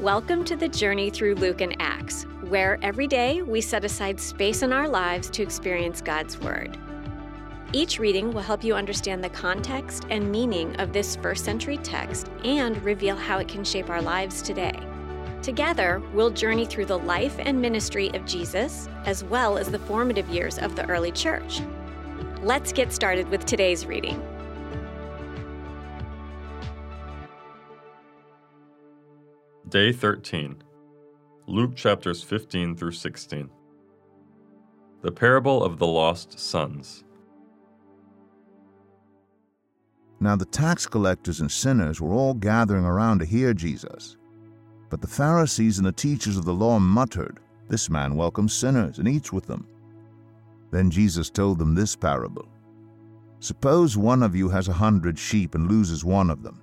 Welcome to the journey through Luke and Acts, where every day we set aside space in our lives to experience God's Word. Each reading will help you understand the context and meaning of this first century text and reveal how it can shape our lives today. Together, we'll journey through the life and ministry of Jesus, as well as the formative years of the early church. Let's get started with today's reading. Day 13. Luke chapters 15 through 16. The parable of the lost sons. Now the tax collectors and sinners were all gathering around to hear Jesus. But the Pharisees and the teachers of the law muttered, This man welcomes sinners and eats with them. Then Jesus told them this parable Suppose one of you has a hundred sheep and loses one of them.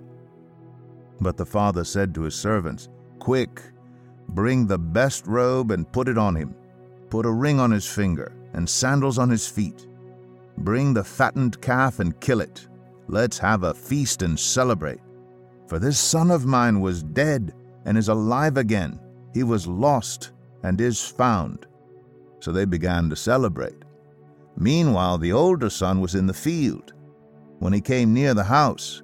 But the father said to his servants, Quick, bring the best robe and put it on him. Put a ring on his finger and sandals on his feet. Bring the fattened calf and kill it. Let's have a feast and celebrate. For this son of mine was dead and is alive again. He was lost and is found. So they began to celebrate. Meanwhile, the older son was in the field. When he came near the house,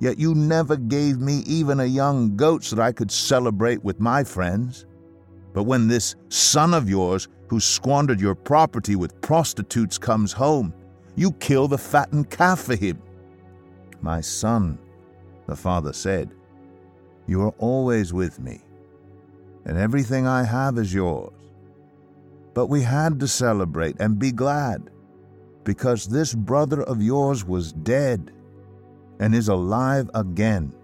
Yet you never gave me even a young goat so that I could celebrate with my friends. But when this son of yours, who squandered your property with prostitutes, comes home, you kill the fattened calf for him. My son, the father said, You are always with me, and everything I have is yours. But we had to celebrate and be glad, because this brother of yours was dead and is alive again.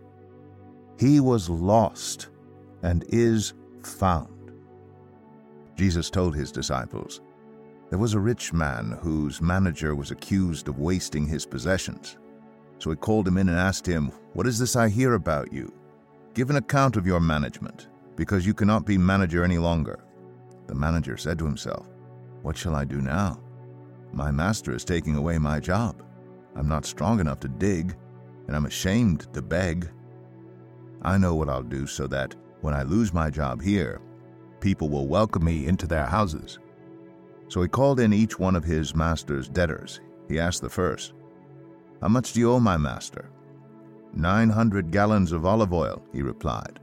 He was lost and is found. Jesus told his disciples, There was a rich man whose manager was accused of wasting his possessions. So he called him in and asked him, What is this I hear about you? Give an account of your management, because you cannot be manager any longer. The manager said to himself, What shall I do now? My master is taking away my job. I'm not strong enough to dig, and I'm ashamed to beg. I know what I'll do so that when I lose my job here, people will welcome me into their houses. So he called in each one of his master's debtors. He asked the first, How much do you owe my master? Nine hundred gallons of olive oil, he replied.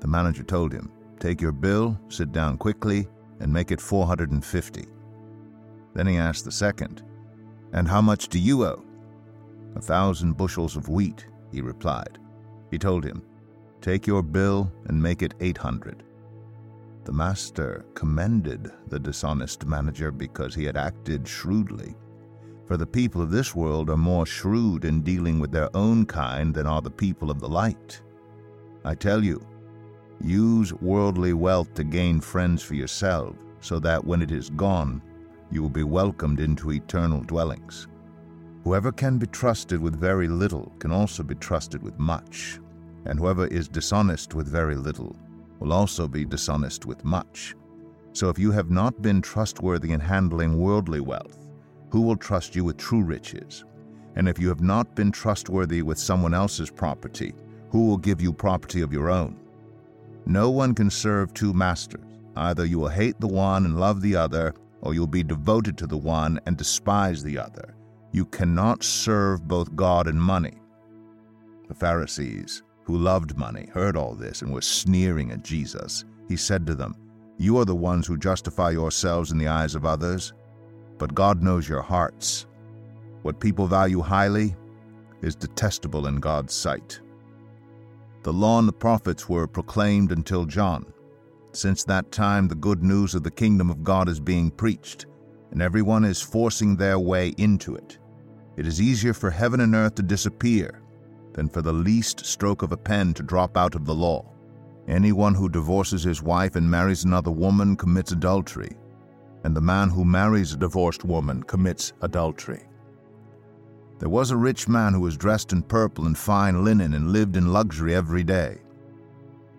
The manager told him, Take your bill, sit down quickly, and make it 450. Then he asked the second, And how much do you owe? A thousand bushels of wheat, he replied. He told him, Take your bill and make it 800. The master commended the dishonest manager because he had acted shrewdly. For the people of this world are more shrewd in dealing with their own kind than are the people of the light. I tell you, use worldly wealth to gain friends for yourself, so that when it is gone, you will be welcomed into eternal dwellings. Whoever can be trusted with very little can also be trusted with much, and whoever is dishonest with very little will also be dishonest with much. So if you have not been trustworthy in handling worldly wealth, who will trust you with true riches? And if you have not been trustworthy with someone else's property, who will give you property of your own? No one can serve two masters. Either you will hate the one and love the other, or you'll be devoted to the one and despise the other. You cannot serve both God and money. The Pharisees, who loved money, heard all this and were sneering at Jesus. He said to them, You are the ones who justify yourselves in the eyes of others, but God knows your hearts. What people value highly is detestable in God's sight. The law and the prophets were proclaimed until John. Since that time, the good news of the kingdom of God is being preached, and everyone is forcing their way into it. It is easier for heaven and earth to disappear than for the least stroke of a pen to drop out of the law. Anyone who divorces his wife and marries another woman commits adultery, and the man who marries a divorced woman commits adultery. There was a rich man who was dressed in purple and fine linen and lived in luxury every day.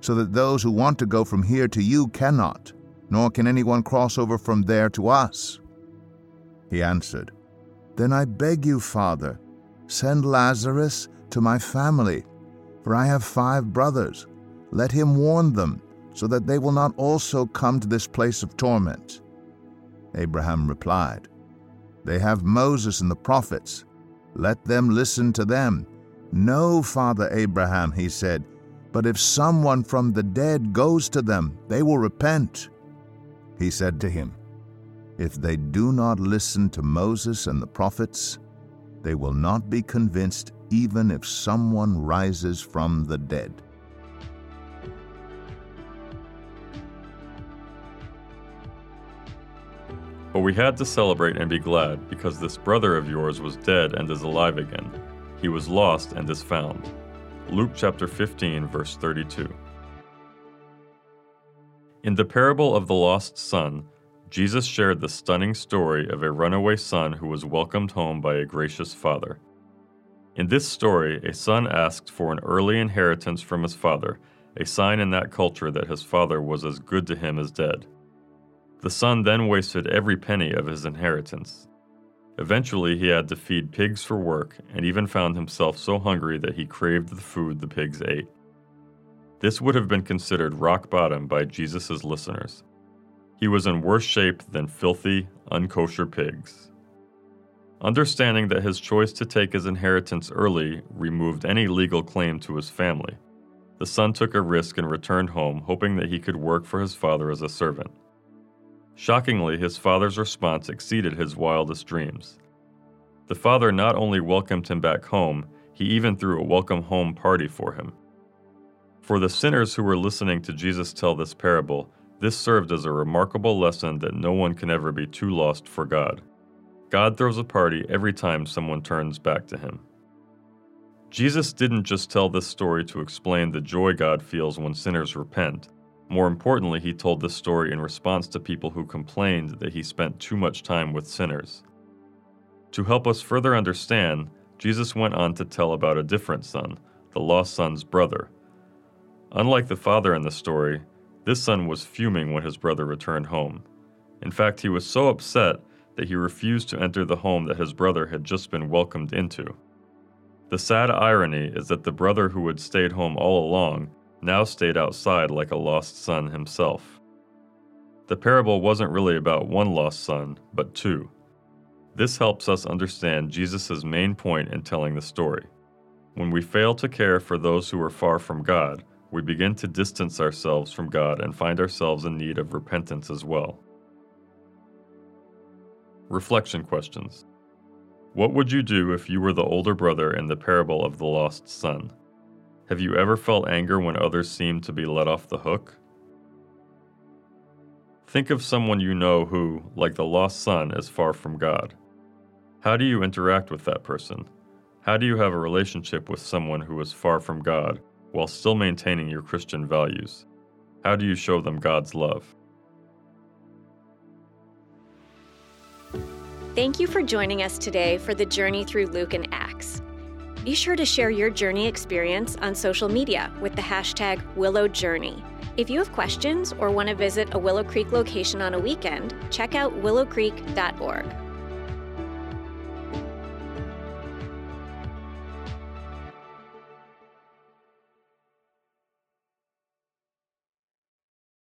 so that those who want to go from here to you cannot, nor can anyone cross over from there to us. He answered, Then I beg you, Father, Send Lazarus to my family, for I have five brothers. Let him warn them, so that they will not also come to this place of torment. Abraham replied, They have Moses and the prophets. Let them listen to them. No, Father Abraham, he said, but if someone from the dead goes to them, they will repent. He said to him, If they do not listen to Moses and the prophets, they will not be convinced even if someone rises from the dead. But we had to celebrate and be glad because this brother of yours was dead and is alive again. He was lost and is found. Luke chapter 15, verse 32. In the parable of the lost son, Jesus shared the stunning story of a runaway son who was welcomed home by a gracious father. In this story, a son asked for an early inheritance from his father, a sign in that culture that his father was as good to him as dead. The son then wasted every penny of his inheritance. Eventually, he had to feed pigs for work and even found himself so hungry that he craved the food the pigs ate. This would have been considered rock bottom by Jesus' listeners. He was in worse shape than filthy, unkosher pigs. Understanding that his choice to take his inheritance early removed any legal claim to his family, the son took a risk and returned home, hoping that he could work for his father as a servant. Shockingly, his father's response exceeded his wildest dreams. The father not only welcomed him back home, he even threw a welcome home party for him. For the sinners who were listening to Jesus tell this parable, this served as a remarkable lesson that no one can ever be too lost for God. God throws a party every time someone turns back to Him. Jesus didn't just tell this story to explain the joy God feels when sinners repent. More importantly, he told this story in response to people who complained that he spent too much time with sinners. To help us further understand, Jesus went on to tell about a different son, the lost son's brother. Unlike the father in the story, this son was fuming when his brother returned home. In fact, he was so upset that he refused to enter the home that his brother had just been welcomed into. The sad irony is that the brother who had stayed home all along now stayed outside like a lost son himself. The parable wasn't really about one lost son, but two. This helps us understand Jesus' main point in telling the story. When we fail to care for those who are far from God, we begin to distance ourselves from God and find ourselves in need of repentance as well. Reflection questions What would you do if you were the older brother in the parable of the lost son? Have you ever felt anger when others seem to be let off the hook? Think of someone you know who, like the lost son, is far from God. How do you interact with that person? How do you have a relationship with someone who is far from God while still maintaining your Christian values? How do you show them God's love? Thank you for joining us today for the journey through Luke and Acts. Be sure to share your journey experience on social media with the hashtag WillowJourney. If you have questions or want to visit a Willow Creek location on a weekend, check out willowcreek.org.